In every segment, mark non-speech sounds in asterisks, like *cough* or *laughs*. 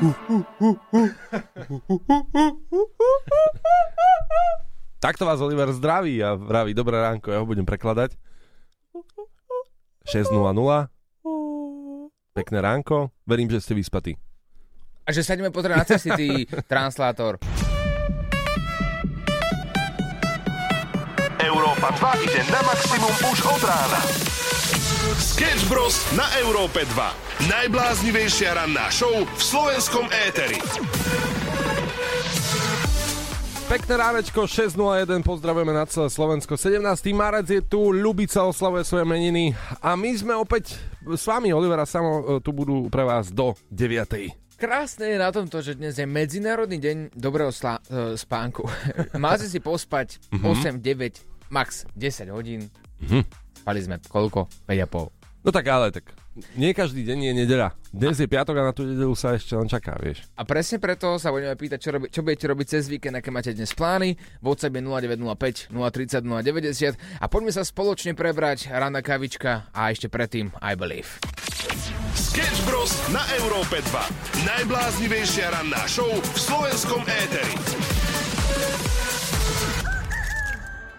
*laughs* Takto vás Oliver zdraví a vraví dobré ránko, ja ho budem prekladať. 6.00. Pekné ránko. Verím, že ste vyspatí. A že sa ideme pozrieť na cesty, ty translátor. Európa 2 ide na maximum už od rána. Sketch Bros. na Európe 2. Najbláznivejšia ranná show v slovenskom éteri. Pekné ránečko, 6.01, pozdravujeme na celé Slovensko. 17. marec je tu, Ľubica oslavuje svoje meniny a my sme opäť s vami, Olivera Samo, e, tu budú pre vás do 9. Krásne je na tomto, že dnes je Medzinárodný deň dobrého sla- uh, spánku. *laughs* Máte si pospať Mhm. 8, 9, max 10 hodín. Spali sme koľko? 5,5. No tak ale, tak nie každý deň je nedeľa. Dnes je piatok a na tú nedeľu sa ešte len čaká, vieš. A presne preto sa budeme pýtať, čo, robi, čo budete robiť cez víkend, aké máte dnes plány. WhatsApp je 0905 030 090 a poďme sa spoločne prebrať ranná kavička a ešte predtým I Believe. Sketch Bros. na Európe 2. Najbláznivejšia ranná show v slovenskom éteri.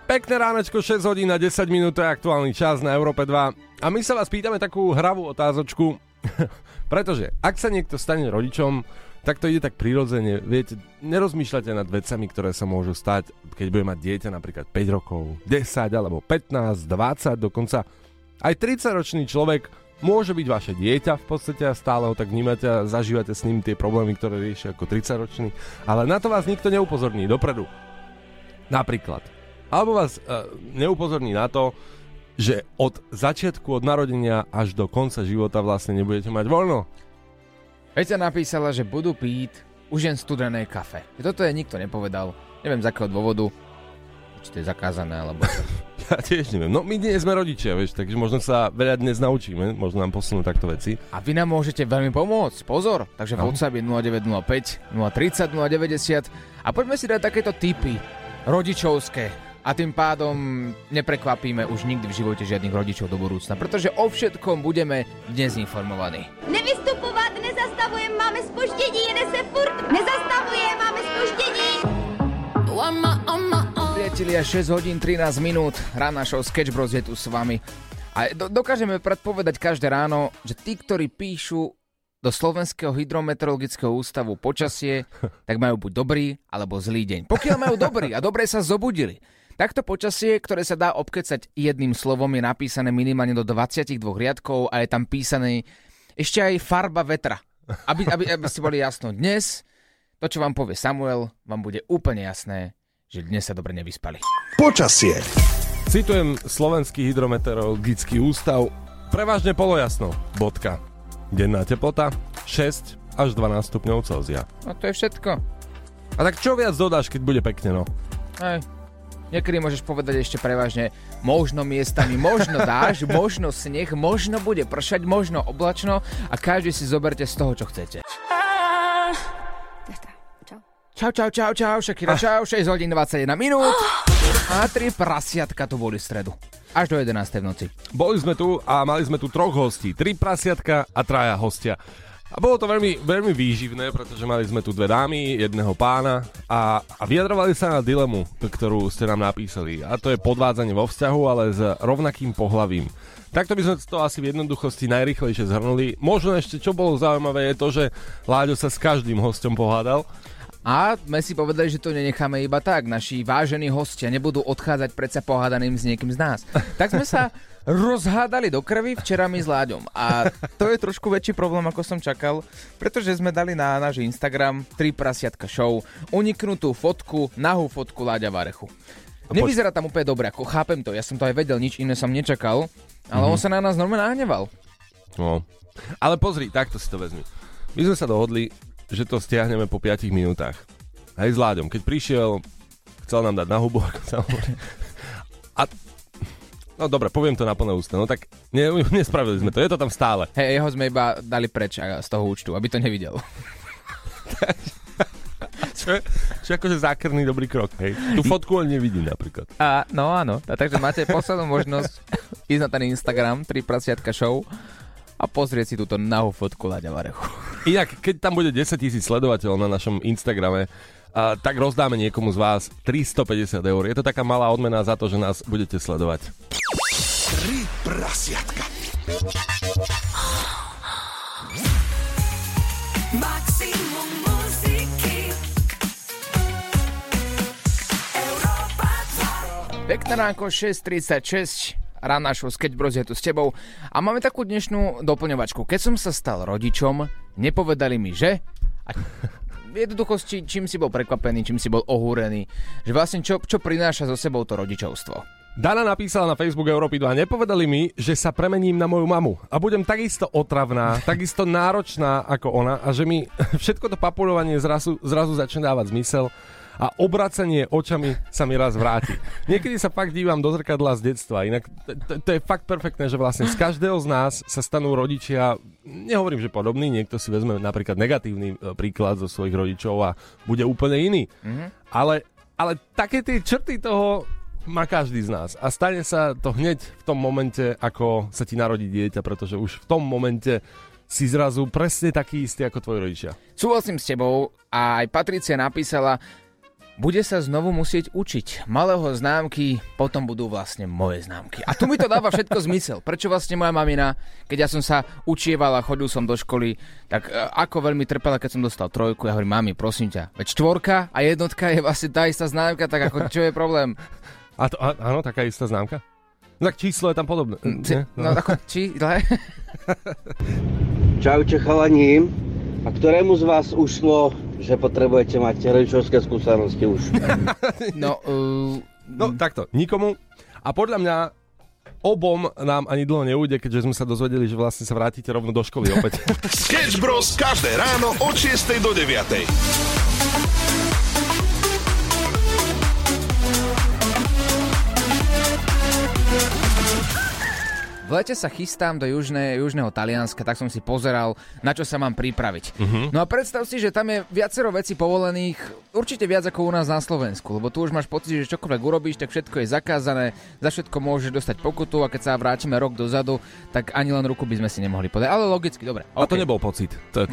Pekné ránečko, 6 hodín a 10 minút, to je aktuálny čas na Európe 2. A my sa vás pýtame takú hravú otázočku, *laughs* pretože ak sa niekto stane rodičom, tak to ide tak prirodzene. Viete, nerozmýšľate nad vecami, ktoré sa môžu stať, keď bude mať dieťa napríklad 5 rokov, 10 alebo 15, 20 dokonca. Aj 30-ročný človek môže byť vaše dieťa v podstate a stále ho tak vnímate a zažívate s ním tie problémy, ktoré rieši ako 30-ročný. Ale na to vás nikto neupozorní dopredu. Napríklad. Alebo vás uh, neupozorní na to, že od začiatku, od narodenia až do konca života vlastne nebudete mať voľno. Peťa napísala, že budú pít už jen studené kafe. Toto je nikto nepovedal. Neviem z akého dôvodu. Či to je zakázané, alebo... *laughs* Ja tiež neviem. No my nie sme rodičia, vieš, takže možno sa veľa dnes naučíme, možno nám posunú takto veci. A vy nám môžete veľmi pomôcť. Pozor, takže No. WhatsApp je 0905 030 090 a poďme si dať takéto tipy rodičovské. A tým pádom neprekvapíme už nikdy v živote žiadnych rodičov do budúcna, pretože o všetkom budeme dnes informovaní. Nevystupovat, nezastavujem, máme spoždění, jede se furt, nezastavuje, máme spoždění. Priatelia, 6 hodín 13 minút, rána show Sketch Bros je tu s vami. A do, dokážeme predpovedať každé ráno, že tí, ktorí píšu do Slovenského hydrometeorologického ústavu počasie, tak majú buď dobrý alebo zlý deň. Pokiaľ majú dobrý a dobre sa zobudili, takto počasie, ktoré sa dá obkecať jedným slovom, je napísané minimálne do 22 riadkov a je tam písané ešte aj farba vetra. Aby, aby, aby ste boli jasno, dnes to, čo vám povie Samuel, vám bude úplne jasné, že dnes sa dobre nevyspali. Počasie. Citujem Slovenský hydrometeorologický ústav, prevažne polojasno, bodka. Denná teplota 6 až 12 stupňov Celzia. No to je všetko. A tak čo viac dodáš, keď bude pekne, no? Hej. Niekedy môžeš povedať ešte prevažne možno miestami, možno dáš, *laughs* možno sneh, možno bude pršať, možno oblačno a každý si zoberte z toho, čo chcete. Čau, čau, čau, čau, Shakira, čau, 6 hodín 21 minút a 3 prasiatka tu boli v stredu. Až do 11. v noci. Boli sme tu a mali sme tu troch hostí, tri prasiatka a traja hostia. A bolo to veľmi, veľmi výživné, pretože mali sme tu dve dámy, jedného pána a, a vyjadrovali sa na dilemu, ktorú ste nám napísali. A to je podvádzanie vo vzťahu, ale s rovnakým pohlavím. Takto by sme to asi v jednoduchosti najrychlejšie zhrnuli. Možno ešte čo bolo zaujímavé je to, že Láďo sa s každým hostom pohádal. A sme si povedali, že to nenecháme iba tak. Naši vážení hostia nebudú odchádzať predsa pohádaným s niekým z nás. Tak sme sa rozhádali do krvi včera my s Láďom. A to je trošku väčší problém, ako som čakal, pretože sme dali na náš Instagram 3 prasiatka show uniknutú fotku, nahú fotku Láďa Varechu. Nevyzerá tam úplne dobre, ako chápem to, ja som to aj vedel, nič iné som nečakal, ale on sa na nás normálne nahneval. No. Ale pozri, takto si to vezmi. My sme sa dohodli, že to stiahneme po 5 minútach. Hej, s Láďom. Keď prišiel, chcel nám dať na hubu, ako sa hovorí. A No dobre, poviem to na plné ústa. No tak ne, *laughs* nespravili sme to, je to tam stále. Hej, jeho sme iba dali preč z toho účtu, aby to nevidel. *laughs* Čo je, čo je akože zákerný dobrý krok, hej. Tú fotku on nevidí napríklad. A, no áno, a takže máte poslednú možnosť ísť na ten Instagram 3 prasiatka show a pozrieť si túto nahú fotku Láďa Varechu. Inak, keď tam bude 10 tisíc sledovateľov na našom Instagrame, a tak rozdáme niekomu z vás 350 eur. Je to taká malá odmena za to, že nás budete sledovať. Tri prasiatka. Maximum muziky Európa 2 Pekné ránko, 6.36, rána show Sketch Bros je tu s tebou a máme takú dnešnú doplňovačku. Keď som sa stal rodičom, nepovedali mi, že... A jednoducho, či, čím si bol prekvapený, čím si bol ohúrený, že vlastne čo, čo prináša so sebou to rodičovstvo. Dana napísala na Facebook Európy 2 nepovedali mi, že sa premením na moju mamu. A budem takisto otravná, *laughs* takisto náročná ako ona a že mi *laughs* všetko to papulovanie zrazu, zrazu začne dávať zmysel a obracanie očami sa mi raz vráti. Niekedy sa fakt dívam do zrkadla z detstva, inak to, je fakt perfektné, že vlastne z každého z nás sa stanú rodičia, nehovorím, že podobný, niekto si vezme napríklad negatívny e, príklad zo svojich rodičov a bude úplne iný. Mm-hmm. Ale, ale také tie črty toho má každý z nás. A stane sa to hneď v tom momente, ako sa ti narodí dieťa, pretože už v tom momente si zrazu presne taký istý ako tvoji rodičia. Súhlasím s tebou a aj Patricia napísala, bude sa znovu musieť učiť. Malého známky, potom budú vlastne moje známky. A tu mi to dáva všetko zmysel. Prečo vlastne moja mamina, keď ja som sa učieval a chodil som do školy, tak e, ako veľmi trpela, keď som dostal trojku. Ja hovorím, mami, prosím ťa, veď štvorka a jednotka je vlastne tá istá známka, tak ako čo je problém? A to, a, áno, taká istá známka? No tak číslo je tam podobné. Či, Nie? no ako, či, le? *laughs* Čaute chalani. A ktorému z vás ušlo, že potrebujete mať rodičovské skúsenosti už? *laughs* No, *laughs* uh, No takto, nikomu. A podľa mňa obom nám ani dlho neújde, keďže sme sa dozvedeli, že vlastne sa vrátite rovno do školy opäť. *laughs* Sketch Bros. každé ráno od 6 do 9. V lete sa chystám do južné, južného Talianska, tak som si pozeral, na čo sa mám pripraviť. Uh-huh. No a predstav si, že tam je viacero vecí povolených, určite viac ako u nás na Slovensku, lebo tu už máš pocit, že čokoľvek urobíš, tak všetko je zakázané, za všetko môžeš dostať pokutu a keď sa vrátime rok dozadu, tak ani len ruku by sme si nemohli podať. Ale logicky, dobre. A to nebol pocit. To,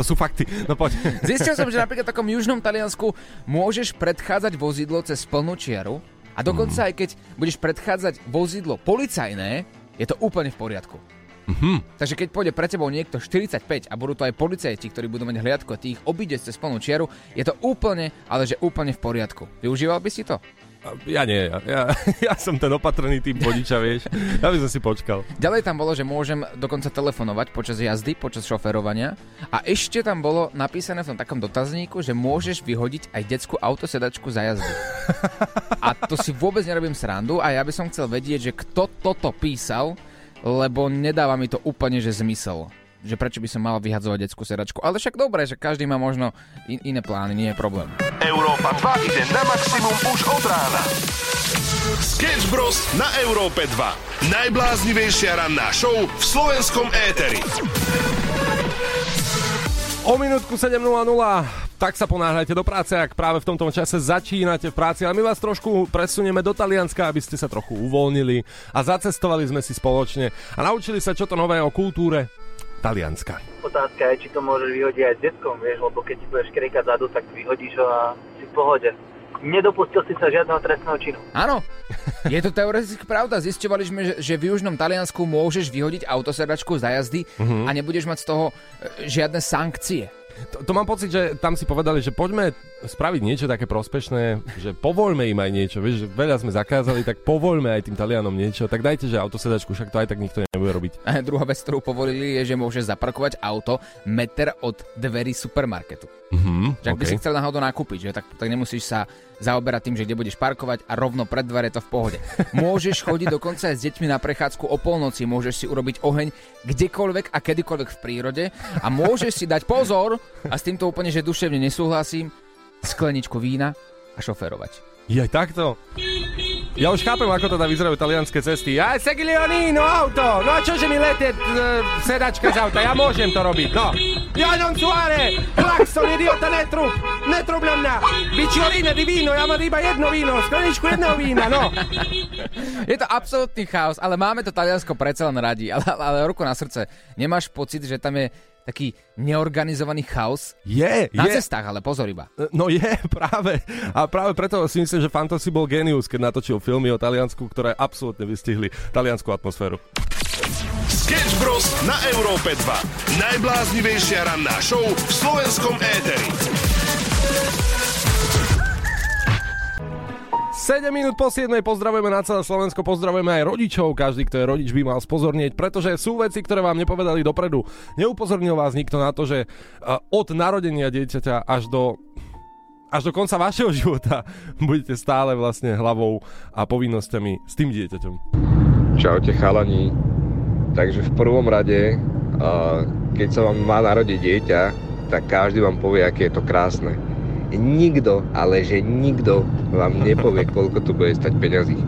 to sú fakty. No poď. Zistil som, že napríklad v takom južnom Taliansku môžeš predchádzať vozidlo cez plnú čiaru a dokonca aj keď budeš predchádzať vozidlo policajné, je to úplne v poriadku. Mhm. Takže keď pôjde pre tebou niekto 45 a budú to aj policajti, ktorí budú mať hliadku a ty ich obídeš cez plnú čiaru, je to úplne, ale že úplne v poriadku. Využíval by si to? Ja nie, ja, ja, *laughs* ja som ten opatrný typ vodiča, vieš. Ja by som si počkal. Ďalej tam bolo, že môžem dokonca telefonovať počas jazdy, počas šoferovania a ešte tam bolo napísané v tom takom dotazníku, že môžeš vyhodiť aj detskú autosedačku za jazdy. A to si vôbec nerobím srandu a ja by som chcel vedieť, že kto toto písal, lebo nedáva mi to úplne, že zmysel. Že prečo by som mal vyhadzovať detskú sedačku. Ale však dobre, že každý má možno in- iné plány, nie je problém. Európa 2 ide na maximum už od rána. Sketch Bros. na Európe 2. Najbláznivejšia ranná show v slovenskom éteri. O minútku 7.00, tak sa ponáhľajte do práce, ak práve v tomto čase začínate v práci, ale my vás trošku presunieme do Talianska, aby ste sa trochu uvoľnili a zacestovali sme si spoločne a naučili sa čo to nové o kultúre Talianska. Otázka je, či to môžeš vyhodiť aj s detkom, vieš, lebo keď ti budeš krikať zadu, tak vyhodíš ho a si v pohode. Nedopustil si sa žiadneho trestného činu. Áno, je to teoreticky pravda. Zisťovali sme, že, že v Južnom Taliansku môžeš vyhodiť autosedačku za jazdy a nebudeš mať z toho e, žiadne sankcie. To, to mám pocit, že tam si povedali, že poďme spraviť niečo také prospešné, že povoľme im aj niečo, vieš, že veľa sme zakázali, tak povoľme aj tým Talianom niečo, tak dajte, že autosedačku, však to aj tak nikto nebude robiť. A druhá vec, ktorú povolili, je, že môžeš zaparkovať auto meter od dverí supermarketu. Mhm, Že ak by OK. si chcel náhodou nakúpiť, že tak, tak nemusíš sa zaoberať tým, že kde budeš parkovať a rovno pred dvere to v pohode. *laughs* Môžeš chodiť dokonca aj s deťmi na prechádzku o polnoci, môžeš si urobiť oheň kdekoľvek a kedykoľvek v prírode a môžeš si dať pozor, a s týmto úplne, že duševne nesúhlasím, skleničku vína a šoferovať. Je aj takto? Ja už chápem, ako teda vyzerajú talianské cesty. Ja Seglionino, auto! No a čože mi letie e, sedačka z auta? Ja môžem to robiť, no. Ja non suare! Klakson, idiota, netrup! Netrup na mňa! Bicioline di víno, ja mám iba jedno víno, skleničku jedného vína, no. Je to absolútny chaos, ale máme to Taliansko predsa len radi. Ale, ale ruku na srdce, nemáš pocit, že tam je taký neorganizovaný chaos. Je, Na je. cestách, ale pozor iba. No je, *laughs* práve. A práve preto si myslím, že Fantasy bol genius, keď natočil filmy o Taliansku, ktoré absolútne vystihli taliansku atmosféru. Sketch Bros. na Európe 2. Najbláznivejšia ranná show v slovenskom éteri. 7 minút po 7 pozdravujeme na celé Slovensko, pozdravujeme aj rodičov, každý, kto je rodič, by mal spozornieť, pretože sú veci, ktoré vám nepovedali dopredu. Neupozornil vás nikto na to, že od narodenia dieťaťa až do až do konca vašeho *laughs* života budete stále vlastne hlavou a povinnosťami s tým dieťaťom. Čaute chalani. Takže v prvom rade, keď sa vám má narodiť dieťa, tak každý vám povie, aké je to krásne. Nikto, ale že nikto vám nepovie, koľko tu bude stať peňazí. *laughs*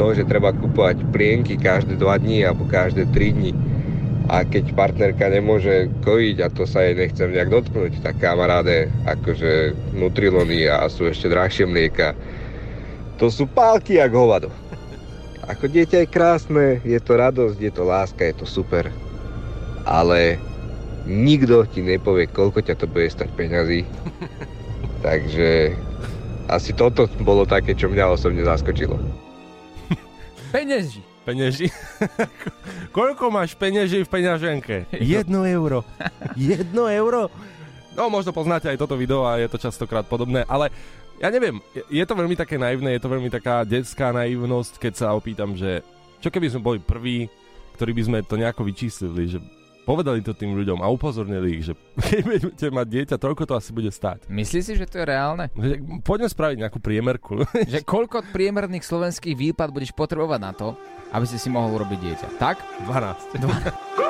To, že treba kupovať plienky každé 2 dní alebo každé 3 dní a keď partnerka nemôže kojiť a to sa jej nechcem nejak dotknúť, tak kamaráde, akože Nutrilony a sú ešte drahšie mlieka, to sú pálky jak hovado. Ako dieťa je krásne, je to radosť, je to láska, je to super. Ale nikto ti nepovie, koľko ťa to bude stať peňazí. *laughs* Takže asi toto bolo také, čo mňa osobne zaskočilo. Peňaží. Peňaží. *laughs* Koľko máš peňaží v peňaženke? Jedno euro. Jedno euro? No, možno poznáte aj toto video a je to častokrát podobné, ale ja neviem, je- to veľmi také naivné, je to veľmi taká detská naivnosť, keď sa opýtam, že čo keby sme boli prví, ktorí by sme to nejako vyčíslili, že povedali to tým ľuďom a upozornili ich, že *laughs* keď budete mať dieťa, toľko to asi bude stáť. Myslíš si, že to je reálne? Že Poďme spraviť nejakú priemerku. *laughs* Že koľko priemerných slovenských výpad budeš potrebovať na to, aby si si mohol urobiť dieťa? Tak? 12. *laughs*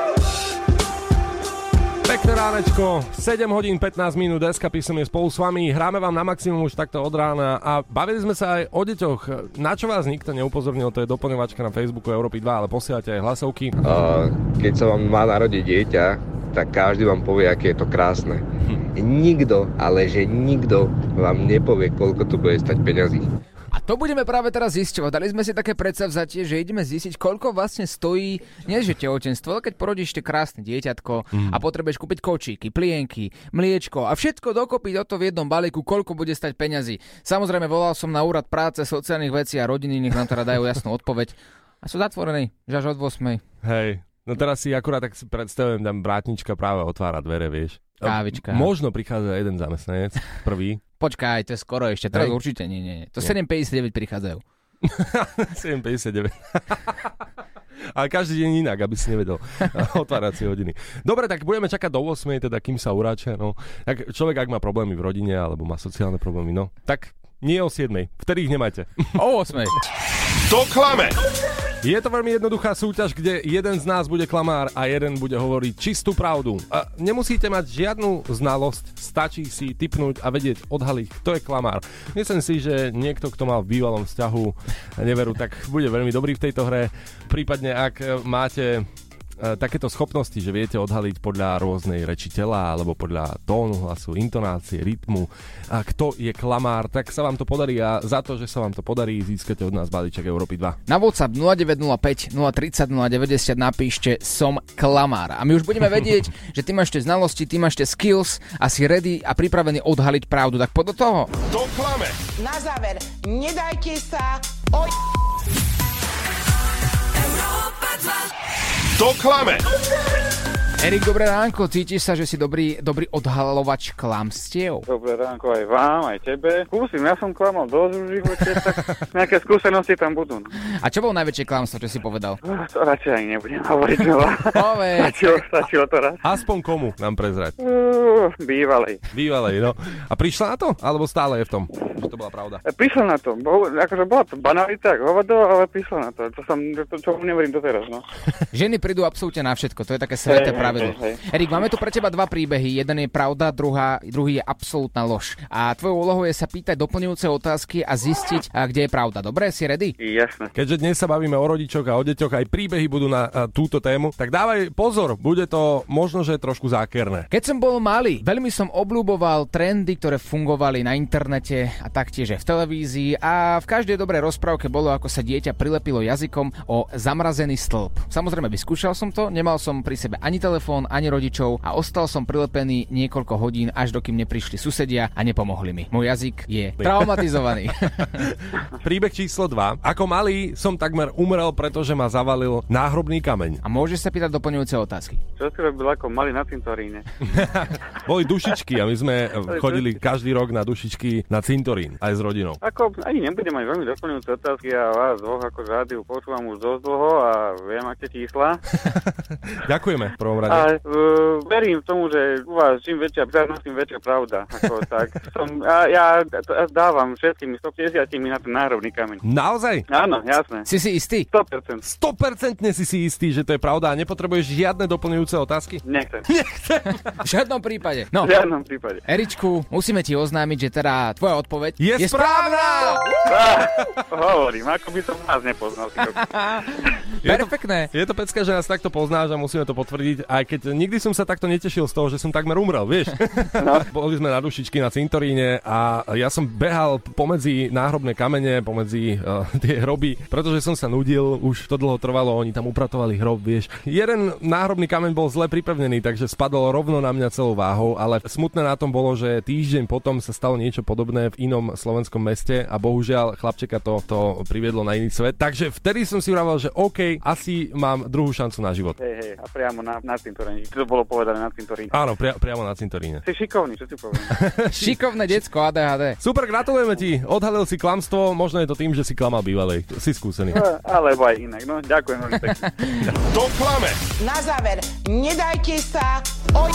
Pekné ránečko, 7 hodín 15 minút, Eskapism je spolu s vami, hráme vám na maximum už takto od rána a bavili sme sa aj o deťoch. Na čo vás nikto neupozornil, to je doplňovačka na Facebooku Európy 2, ale posielate aj hlasovky. A keď sa vám má narodiť dieťa, tak každý vám povie, aké je to krásne. Nikto, ale že nikto vám nepovie, koľko tu bude stať peňazí. A to budeme práve teraz zisťovať. Dali sme si také predsavzatie, že ideme zistiť, koľko vlastne stojí, nie že tehotenstvo, ale keď porodíš tie krásne dieťatko a potrebuješ kúpiť kočíky, plienky, mliečko a všetko dokopy do to v jednom balíku, koľko bude stať peňazí. Samozrejme, volal som na úrad práce, sociálnych vecí a rodiny, nech nám teda dajú jasnú odpoveď. A sú zatvorení, že až od 8. Hej, no teraz si akurát tak si predstavujem, tam brátnička práve otvára dvere, vieš. Kávička. Možno prichádza jeden zamestnanec, prvý, *laughs* Počkaj, to je skoro ešte, teraz Hej. určite nie, nie, nie. To Nie. 7,59 prichádzajú. *laughs* 7,59. *laughs* Ale každý deň inak, aby si nevedel otváracie hodiny. Dobre, tak budeme čakať do 8, teda kým sa uráčia. No. Tak človek, ak má problémy v rodine alebo má sociálne problémy, no, tak nie o 7, vtedy ich nemajte. O 8. To klame. Je to veľmi jednoduchá súťaž, kde jeden z nás bude klamár a jeden bude hovoriť čistú pravdu. A nemusíte mať žiadnu znalosť, stačí si typnúť a vedieť, odhaliť, kto je klamár. Myslím si, že niekto, kto mal v bývalom vzťahu neveru, tak bude veľmi dobrý v tejto hre. Prípadne, ak máte takéto schopnosti, že viete odhaliť podľa rôznej reči tela alebo podľa tónu hlasu, intonácie, rytmu a kto je klamár, tak sa vám to podarí a za to, že sa vám to podarí, získate od nás balíček Európy 2. Na WhatsApp 0905 030 090 napíšte som klamár. A my už budeme vedieť, *laughs* že ty máš tie znalosti, ty máš tie skills a si ready a pripravený odhaliť pravdu. Tak do toho. To klame. Na záver, nedajte sa o... To klame. Erik, dobré ránko, cítiš sa, že si dobrý, dobrý odhalovač klamstiev? Dobré ránko aj vám, aj tebe. Skúsim, ja som klamal dosť v živote, tak *laughs* nejaké skúsenosti tam budú. A čo bolo najväčšie klamstvo, čo si povedal? To radšej ani nebudem hovoriť. Povedz. *laughs* stačilo, stačilo to raz. Aspoň komu nám prezrať. Uh, bývalej. Bývalej, no. A prišla na to? Alebo stále je v tom? Že to bola pravda. Prišla na to, bo, akože bola to banalita, ako hovado, ale prišla na to. To som, to, čo neverím doteraz, no. *laughs* Ženy prídu absolútne na všetko, to je také sveté Hej, hej, pravidlo. hej, hej. Erik, máme tu pre teba dva príbehy. Jeden je pravda, druhá, druhý je absolútna lož. A tvojou úlohou je sa pýtať doplňujúce otázky a zistiť, a kde je pravda. Dobre, si ready? Jasné. Keďže dnes sa bavíme o rodičoch a o deťoch, aj príbehy budú na a, túto tému, tak dávaj pozor, bude to možno, že trošku zákerné. Keď som bol malý, veľmi som obľúboval trendy, ktoré fungovali na internete a taktiež aj v televízii a v každej dobrej rozprávke bolo, ako sa dieťa prilepilo jazykom o zamrazený stĺp. Samozrejme, vyskúšal som to, nemal som pri sebe ani telefón, ani rodičov a ostal som prilepený niekoľko hodín, až dokým neprišli susedia a nepomohli mi. Môj jazyk je traumatizovaný. *laughs* Príbeh číslo 2. Ako malý som takmer umrel, pretože ma zavalil náhrobný kameň. a môžeš sa pýtať doplňujúce otázky. Čo si robil ako mali na cintoríne? *laughs* Boli dušičky a my sme eh, chodili každý rok na dušičky na cintorín, aj s rodinou. Ako, ani nebudem mať veľmi doplňujúce otázky, ja vás dvoch ako rádiu počúvam už dosť dlho a viem, aké čísla. *laughs* Ďakujeme v prvom rade. A uh, verím tomu, že u vás čím väčšia priaznosť, tým väčšia pravda. Ako, *laughs* tak som, ja, ja dávam všetkými 150 na ten náhrobný kameň. Naozaj? Áno, jasné. Si si istý? 100%. 100% si si istý, že to je pravda a nepotrebuješ žiadne doplňujúce otázky? *laughs* Nechcem. V žiadnom prípade. No, V žiadnom prípade. Eričku, musíme ti oznámiť, že teda tvoja odpoveď Je, je správna! Á, *laughs* hovorím, ako by som vás nepoznal. Kokos. Perfektné. Je to pecka, že nás takto poznáš a musíme to potvrdiť, aj keď nikdy som sa takto netešil z toho, že som takmer umrel, vieš. *laughs* No. Boli sme na dušičky na cintoríne a ja som behal pomedzi náhrobné kamene, pomedzi uh, tie hroby, pretože som sa nudil, už to dlho trvalo, oni tam upratovali hrob, vieš. Jeden náhrobný kameň bol zle pripevnený, takže spadol rovno na mňa celou váhou, ale smutné na tom bolo, že týždeň potom sa stalo niečo podobné v inom slovenskom meste a bohužiaľ chlapčeka to, to priviedlo na iný svet. Takže vtedy som si vravel, že OK, asi mám druhú šancu na život. Hej, hej, a priamo na, na cintoríne. To bolo povedané na cintoríne. Áno, pria, priamo na cintoríne. Si šikovný, čo si poviem. *laughs* Šikovné decko ADHD. Super, gratulujeme ti. Odhalil si klamstvo, možno je to tým, že si klamal bývalej. Si skúsený. No, Alebo aj inak. No, ďakujem veľmi pekne. *laughs* To klame. Na záver, nedajte sa oj...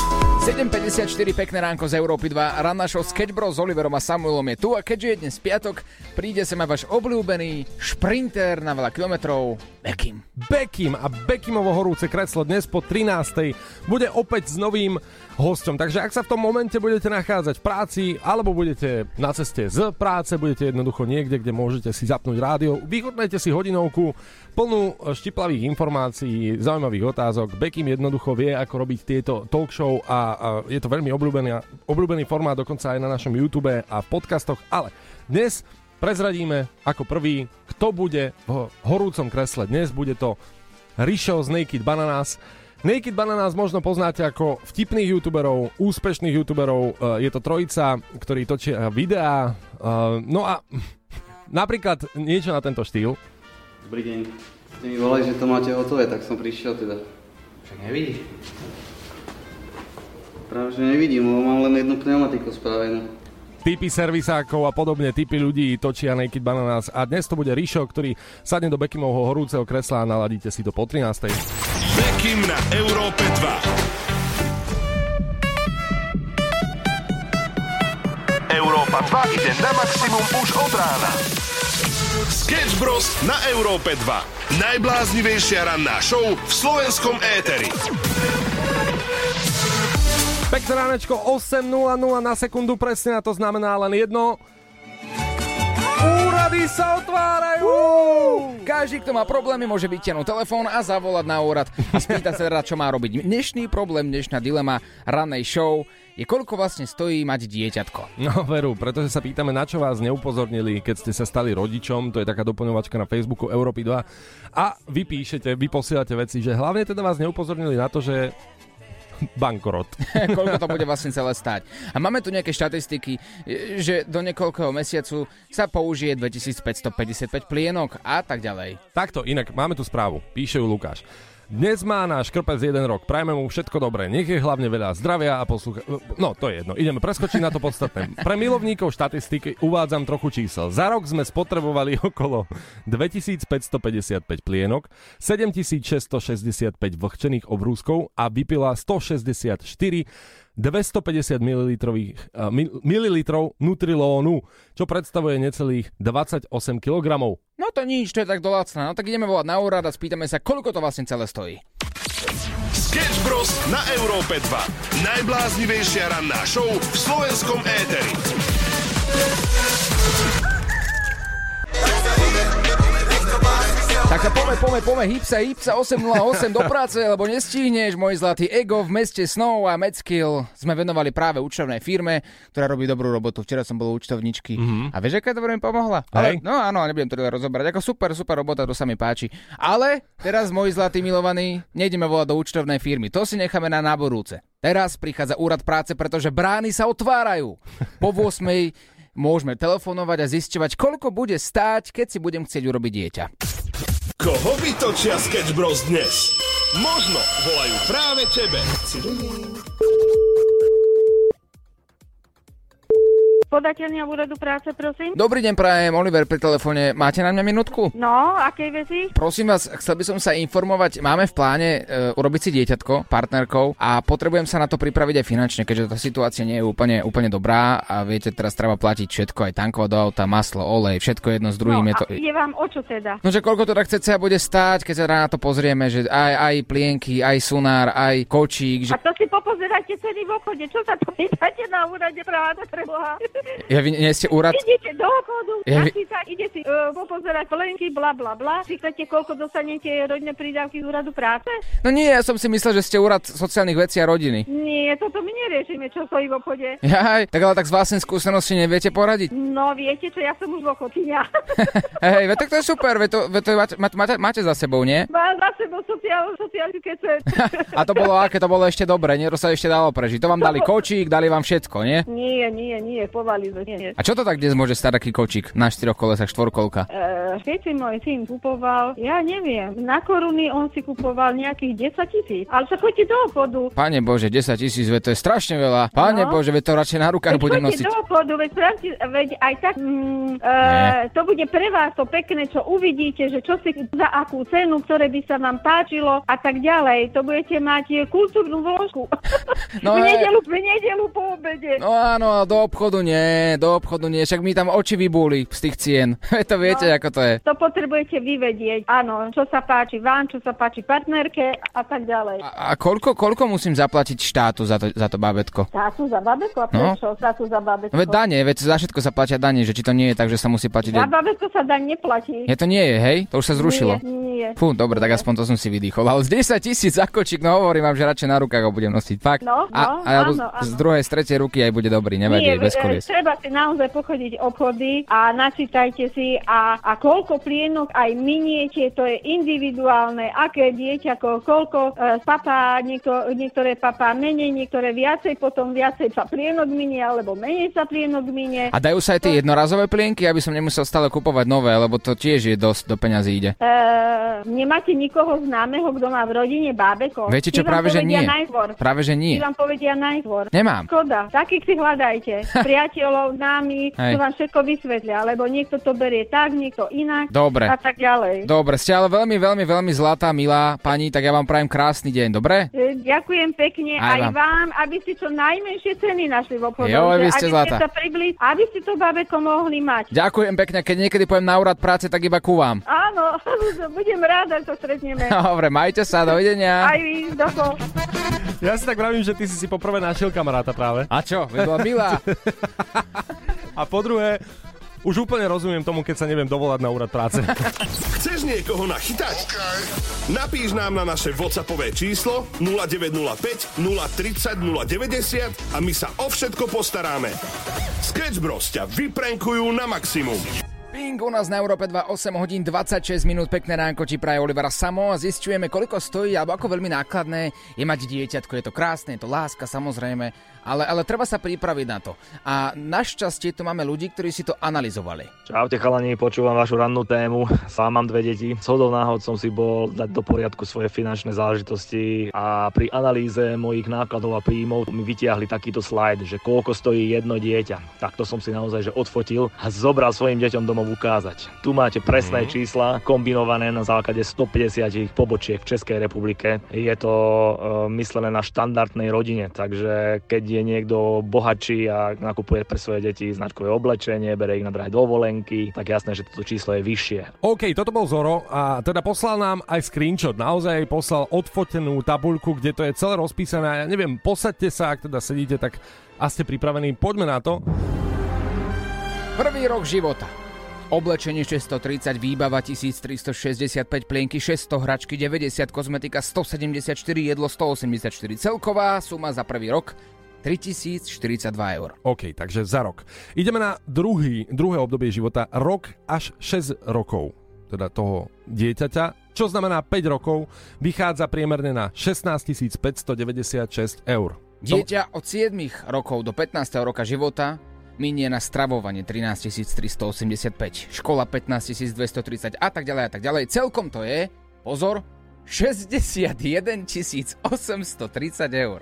7.54, pekné ránko z Európy 2. Ranná show Sketch Bros s Oliverom a Samuelom je tu a keďže je dnes piatok, príde sem aj váš obľúbený šprinter na veľa kilometrov, Bekim a Bekimovo horúce kreslo dnes po 13. bude opäť s novým hostom. Takže ak sa v tom momente budete nachádzať v práci alebo budete na ceste z práce, budete jednoducho niekde, kde môžete si zapnúť rádio, vyhodnajte si hodinovku plnú štiplavých informácií, zaujímavých otázok. Bekim jednoducho vie, ako robiť tieto talk show a, a je to veľmi obľúbený, obľúbený formát dokonca aj na našom YouTube a v podcastoch, ale dnes prezradíme ako prvý, kto bude v horúcom kresle. Dnes bude to Rišo z Naked Bananas. Naked Bananas možno poznáte ako vtipných youtuberov, úspešných youtuberov. Eh, Je to trojica, ktorí točia videá. Eh, No a *laughs* napríklad niečo na tento štýl. Dobrý deň. Ste mi volali, že to máte hotové, tak som prišiel teda. Však nevidíš? Práve, že nevidím, lebo mám len jednu pneumatiku spravenú. Typy servisákov a podobne, typy ľudí točia Naked Bananas. A dnes to bude Rišo, ktorý sadne do Bekimovho horúceho kresla a naladíte si to po 13. Bekim na Európe 2. Európa 2 ide na maximum už od rána. Sketch Bros. na Európe 2. Najbláznivejšia ranná show v slovenskom éteri. Pekné ránečko, 8.00 na sekundu presne a to znamená len jedno. Úrady sa otvárajú! Každý, kto má problémy, môže vytiahnuť telefón a zavolať na úrad a spýtať sa teda, čo má robiť. Dnešný problém, dnešná dilema rannej show je, koľko vlastne stojí mať dieťatko. No veru, pretože sa pýtame, na čo vás neupozornili, keď ste sa stali rodičom, to je taká doplňovačka na Facebooku Európy 2 a vy píšete, vy posielate veci, že hlavne teda vás neupozornili na to, že *laughs* bankrot. *laughs* koľko to bude vlastne celé stať. A máme tu nejaké štatistiky, že do niekoľkého mesiacu sa použije 2555 plienok a tak ďalej. Takto, inak máme tu správu, píše ju Lukáš. Dnes má náš krpec jeden rok, prajme mu všetko dobré, nech je hlavne veľa zdravia a poslucha... No, to je jedno, ideme preskočiť na to podstatné. *laughs* Pre milovníkov štatistiky uvádzam trochu čísel. Za rok sme spotrebovali *laughs* okolo 2555 plienok, 7665 vlhčených obrúskov a vypila 164 250 ml, mililitrov Nutrilónu, čo predstavuje necelých 28 kg. No to nič, to je tak dolácna. No tak ideme volať na úrad a spýtame sa, koľko to vlastne celé stojí. Sketch Bros. na Európe 2. Najbláznivejšia ranná show v slovenskom éteri. Tak sa pome, pome, pome, hipsa, hipsa 808 do práce, lebo nestihneš, môj zlatý ego v meste Snow a Medskill sme venovali práve účtovnej firme, ktorá robí dobrú robotu. Včera som bol u účtovničky Mhm. a vieš, aká to mi pomohla? Ale, no áno, nebudem to teda rozoberať. Ako super, super robota, to sa mi páči. Ale teraz, môj zlatý milovaný, nejdeme volať do účtovnej firmy. To si necháme na náborúce. Teraz prichádza úrad práce, pretože brány sa otvárajú. Po 8 môžeme telefonovať a zisťovať, koľko bude stáť, keď si budem chcieť urobiť dieťa. Koho vytočia Sketch Bros dnes? Možno volajú práve tebe. Podateľnia úradu práce, prosím. Dobrý deň, prajem, Oliver pri telefóne. Máte na mňa minútku? No, akej veci? Prosím vás, chcel by som sa informovať, máme v pláne e, urobiť si dieťatko, partnerkou a potrebujem sa na to pripraviť aj finančne, keďže tá situácia nie je úplne, úplne dobrá a viete, teraz treba platiť všetko, aj tankovať do auta, maslo, olej, všetko jedno s druhým no, je to... ide vám o čo teda? No, že koľko to tak chce bude stáť, keď sa na to pozrieme, že aj, aj plienky, aj sunár, aj kočík, že... A to si popozerajte ceny v obchode. Čo sa to pýtate na úrade práce pre Boha? Ja, vy nie ste úrad? Idete do obchodu, Ja vy- sa, ide si uh, popozerať plenky, bla bla bla. Říkáte, koľko dostanete rodinné prídavky z úradu práce? No nie, ja som si myslel, že ste úrad sociálnych vecí a rodiny. Nie, toto my neriešime, čo stojí v obchode. *laughs* Jaj, tak ale tak z vlastnej skúsenosti neviete poradiť. No, viete čo, ja som už dôchodkynia. *laughs* Hej, veď tak to je super, veď to, veď to máte, máte, máte za sebou, nie? Mám za sebou sociál, sociálny kecet. *laughs* A to bolo aké, to bolo ešte dobre, nie? To sa ešte dalo prežiť. To vám dali kočík, dali vám všetko, nie? Nie, nie, nie, povali nie. A čo to tak dnes môže stať taký kočík na štyroch kolesách, štvorkolka? Keď si môj syn kupoval, ja neviem, na koruny on si kupoval nejakých 10 tisíc. Ale sa choďte do obchodu. Pane Bože, 10 tisíc, to je strašne veľa. Pane No. Bože, veď to radšej na rukách Veď budem nosiť. do obchodu, veď, pravte, veď aj tak mm, uh, to bude pre vás to pekné, čo uvidíte, že čo si za akú cenu, ktoré by sa vám páčilo a tak ďalej. To budete mať eh, kultúrnu vložku. No v, nedelu, v nedelu po obede. No áno, do obchodu nie, do obchodu nie, však mi tam oči vybúli z tých cien. *laughs* to viete, No. ako to je. To potrebujete vyvedieť, áno, čo sa páči vám, čo sa páči partnerke a tak ďalej. A koľko, koľko musím zaplatiť štátu za to, za to bábätko? Tátu za babetko a No. prečo? Tátu za babetko. No veď dane, veď za všetko sa platia dane, že či to nie je tak, že sa musí platiť... Za babetko sa daň neplatí. Je to nie je, hej? To už sa zrušilo. Nie, nie. Fú, dobre, tak aspoň to som si vydýchol. Ale z 10 tisíc za kočík, no hovorím vám, že radšej na rukách ho budem nosiť. Fakt. No, a, no, a alebo áno, z áno. druhej, z tretej ruky aj bude dobrý, nevadí, Nie, bez kolies. Treba si naozaj pochodiť obchody a načítajte si a, a koľko plienok aj miniete, to je individuálne, aké dieťa, ko- koľko e, papá, niekto, niektoré papá menej, niektoré viacej, potom viacej sa plienok minie, alebo menej sa plienok minie. A dajú sa aj tie jednorazové plienky, aby som nemusel stále kupovať nové, lebo to tiež je dosť do peňazí ide. E, nemáte nikoho známeho, kto má v rodine bábeko? Viete čo, Tí vám práve že nie. Práve že nie. Tí vám povedia najskôr. Nemám. Škoda, takých si hľadajte. *laughs* Priateľov, námi, Hej. čo vám všetko vysvetlia, lebo niekto to berie tak, niekto inak Dobre. a tak ďalej. Dobre, ste ale veľmi, veľmi, veľmi zlatá, milá pani, tak ja vám prajem krásny deň, dobre? E, Ďakujem pekne Aj aj, vám. vám, aby ste čo najmenšie ceny našli v obchodu. Jo, vy ste aby zlatá. ste sa približ, aby ste to babeko mohli mať. Ďakujem pekne, keď niekedy pojem na úrad práce, tak iba ku vám. Áno, *laughs* budem ráda, že sa stretneme. *laughs* Dobre, majte sa, dovidenia. Aj vy, doko. Ja si tak vravím, že ty si si poprvé našiel kamaráta práve. A čo? Veď bola milá. *laughs* A po druhé, už úplne rozumiem tomu, keď sa neviem dovolať na úrad práce. Chceš niekoho nachytať? Napíš nám na naše WhatsAppové číslo 0905 030 090 a my sa o všetko postaráme. Sketch Bros ťa vyprenkujú na maximum. Ping u nás na Európe 2, 8 hodín 26 minút, pekné ránko ti praje Olivera Samo a zistujeme, koľko stojí alebo ako veľmi nákladné je mať dieťatko. Je to krásne, je to láska samozrejme, ale, ale treba sa pripraviť na to. A našťastie tu máme ľudí, ktorí si to analyzovali. Čaute chalani, počúvam vašu rannú tému. Sám mám dve deti. Shodou náhod som si bol dať do poriadku svoje finančné záležitosti a pri analýze mojich nákladov a príjmov mi vytiahli takýto slajd, že koľko stojí jedno dieťa. Takto som si naozaj že odfotil a zobral svojim deťom domov ukázať. Tu máte presné čísla kombinované na základe 150 pobočiek v Českej republike. Je to e, myslené na štandardnej rodine, takže keď je niekto bohatší a nakupuje pre svoje deti značkové oblečenie, bere ich na drahé dovolenky, tak jasné, že toto číslo je vyššie. OK, toto bol Zoro a teda poslal nám aj screenshot, naozaj poslal odfotenú tabuľku, kde to je celé rozpísané. Ja neviem, posaďte sa, ak teda sedíte, tak a ste pripravení. Poďme na to. Prvý rok života. Oblečenie 630, výbava 1365, plienky 600, hračky 90, kozmetika 174, jedlo 184. Celková suma za prvý rok 3042 eur. OK, takže za rok. Ideme na druhý, druhé obdobie života, rok až 6 rokov, teda toho dieťaťa, čo znamená 5 rokov, vychádza priemerne na 16 596 eur. Dieťa od 7 rokov do 15. roka života minie na stravovanie 13 385, škola 15 230 a tak ďalej a tak ďalej. Celkom to je, pozor, 61 830 eur.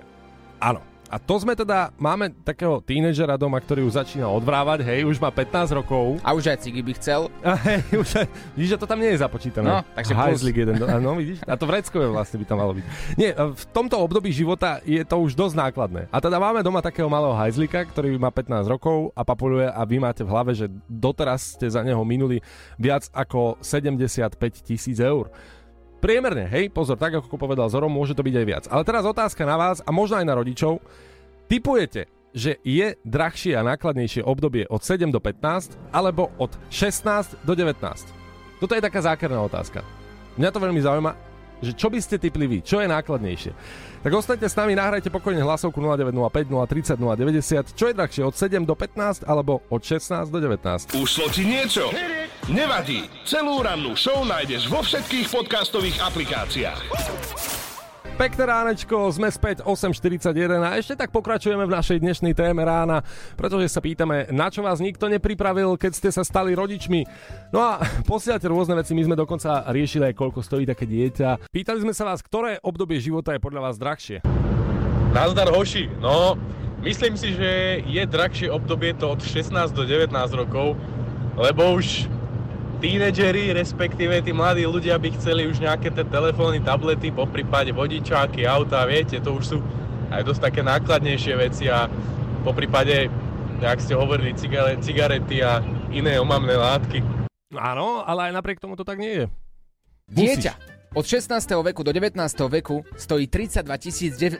Áno. A to sme teda, máme takého tínedžera doma, ktorý už začína odvrávať, hej, už má 15 rokov. A už aj cigy by chcel. A hej, *laughs* už aj, vidíš, že to tam nie je započítané. No, takže. Hajzlik jeden, a no vidíš, a to vreckové vlastne by tam malo byť. Nie, v tomto období života je to už dosť nákladné. A teda máme doma takého malého hajzlika, ktorý má 15 rokov a papuluje a vy máte v hlave, že doteraz ste za neho minuli viac ako 75 tisíc eur. Priemerne, hej, pozor, tak ako povedal Zoro, môže to byť aj viac. Ale teraz otázka na vás a možno aj na rodičov. Typujete, že je drahšie a nákladnejšie obdobie od 7 do 15 alebo od 16 do 19? Toto je taká zákerná otázka. Mňa to veľmi zaujíma, že čo by ste typli vy, čo je nákladnejšie. Tak ostaňte s nami, nahrajte pokojne hlasovku 0905 030 090, čo je drahšie od 7 do 15 alebo od 16 do 19. Ušlo ti niečo? Nevadí. Celú rannú show nájdeš vo všetkých podcastových aplikáciách. Pekné ránečko, sme späť 8.41 a ešte tak pokračujeme v našej dnešnej téme rána, pretože sa pýtame, na čo vás nikto nepripravil, keď ste sa stali rodičmi. No a *laughs* posielate rôzne veci, my sme dokonca riešili aj koľko stojí také dieťa. Pýtali sme sa vás, ktoré obdobie života je podľa vás drahšie. Nazdar hoši, no myslím si, že je drahšie obdobie to od 16 do 19 rokov, lebo už tínedžeri, respektíve tí mladí ľudia by chceli už nejaké tie telefóny, tablety, po prípade vodičáky, auta, viete, to už sú aj dosť také nákladnejšie veci a po prípade, jak ste hovorili, cigare, cigarety a iné omamné látky. Áno, ale aj napriek tomu to tak nie je. Dieťa od 16. veku do 19. veku stojí 32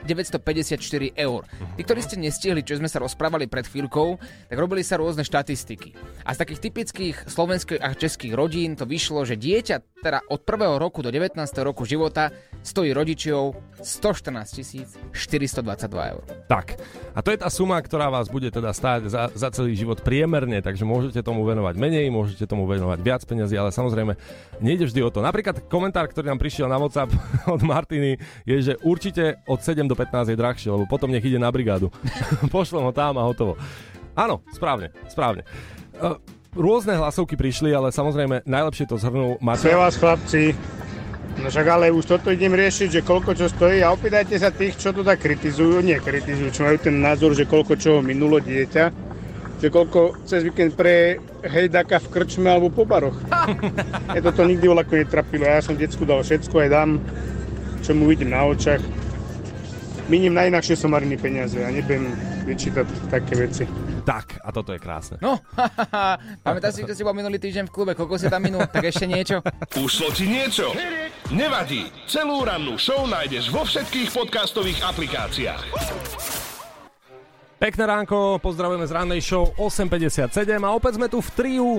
954 eur. Tí, ktorí ste nestihli, čo sme sa rozprávali pred chvíľkou, tak robili sa rôzne štatistiky. A z takých typických slovenských a českých rodín to vyšlo, že dieťa teda od 1. roku do 19. roku života stojí rodičov 114 422 eur. Tak, a to je tá suma, ktorá vás bude teda stáť za, za celý život priemerne, takže môžete tomu venovať menej, môžete tomu venovať viac peniazy, ale samozrejme nejde vždy o to. Napríklad komentár, ktorý nám prišiel na WhatsApp *laughs* od Martiny, je, že určite od 7 do 15 je drahšie, lebo potom nech ide na brigádu. *laughs* Pošlem ho tam a hotovo. Áno, správne, správne. Uh, rôzne hlasovky prišli, ale samozrejme najlepšie to zhrnul Martin. Pre vás chlapci, no však ale už toto idem riešiť, že koľko čo stojí a opýtajte sa tých, čo to tak kritizujú, nie kritizujú, čo majú ten názor, že koľko čo minulo dieťa, že koľko cez víkend pre hejdaka v krčme alebo po baroch. *laughs* Je toto nikdy voľako netrapilo, ja som decku dal všetko, aj dám, čo mu vidím na očach. Miním najinakšie somariny peniaze a nebudem vyčítať také veci. Tak, a toto je krásne. No, *laughs* pamätáš si, kto si bol minulý týždeň v klube, koľko si tam minul, tak ešte niečo. Ušlo ti niečo? Nevadí. Celú rannú show nájdeš vo všetkých podcastových aplikáciách. Pekné ránko, pozdravujeme z rannej show 8.57 a opäť sme tu v triu.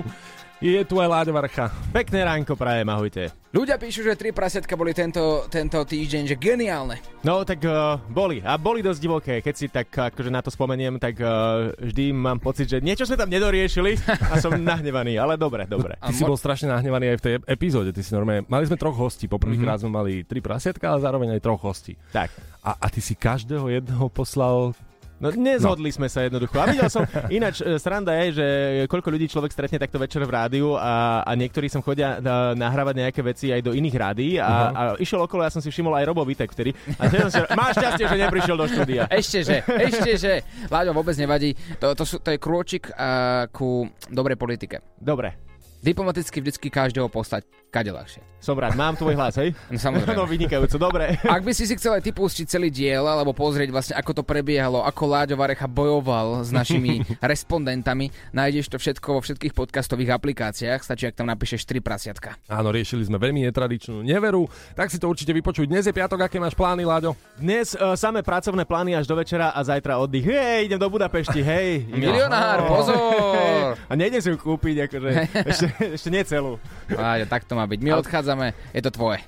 Je tu aj Láďo Varcha. Pekné ránko prajem, ahojte. Ľudia píšu, že tri prasiatka boli tento, tento týždeň, že geniálne. No tak uh, boli a boli dosť divoké. Keď si tak akože na to spomeniem, tak uh, vždy mám pocit, že niečo sme tam nedoriešili a som *laughs* nahnevaný, ale dobre, dobre. Ty si bol strašne nahnevaný aj v tej epizóde, ty si normálne, mali sme troch hostí, poprvýkrát mm-hmm. sme mali tri prasiatka, ale zároveň aj troch hostí. Tak. A, a ty si každého jedného poslal No nezhodli no. sme sa jednoducho. A videl som, ináč e, sranda je, že koľko ľudí človek stretne takto večer v rádiu a, a niektorí som chodia na, nahrávať nejaké veci aj do iných rádií a, uh-huh. a išiel okolo, ja som si všimol aj Robo Vitek vtedy. A som si, máš šťastie, že neprišiel do štúdia. Ešte že, ešte že. Láďo, vôbec nevadí. To, to, sú, to je krôčik uh, ku dobrej politike. Dobre. Diplomaticky vždycky každého postať kade ľahšie. Som rád, mám tvoj hlas, hej? No samozrejme. *laughs* No vynikajúco, dobre. *laughs* Ak by si si chcel aj ty pustiť celý diel, alebo pozrieť vlastne, ako to prebiehalo, ako Láďo Varecha bojoval s našimi *laughs* respondentami, nájdeš to všetko vo všetkých podcastových aplikáciách, stačí, ak tam napíšeš 3 prasiatka. Áno, riešili sme veľmi netradičnú neveru, tak si to určite vypočuj. Dnes je piatok, aké máš plány, Láďo? Dnes uh, samé pracovné plány až do večera a zajtra oddych. Hej, idem do Budapešti, hej. Milionár, pozor! A nejdem si ju kúpiť, akože ešte ešte, *laughs* ešte nie celú. Áďo, tak to má byť. My odchádzame, je to tvoje.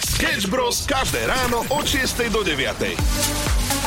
Sketch Bros. každé ráno od 6 do 9.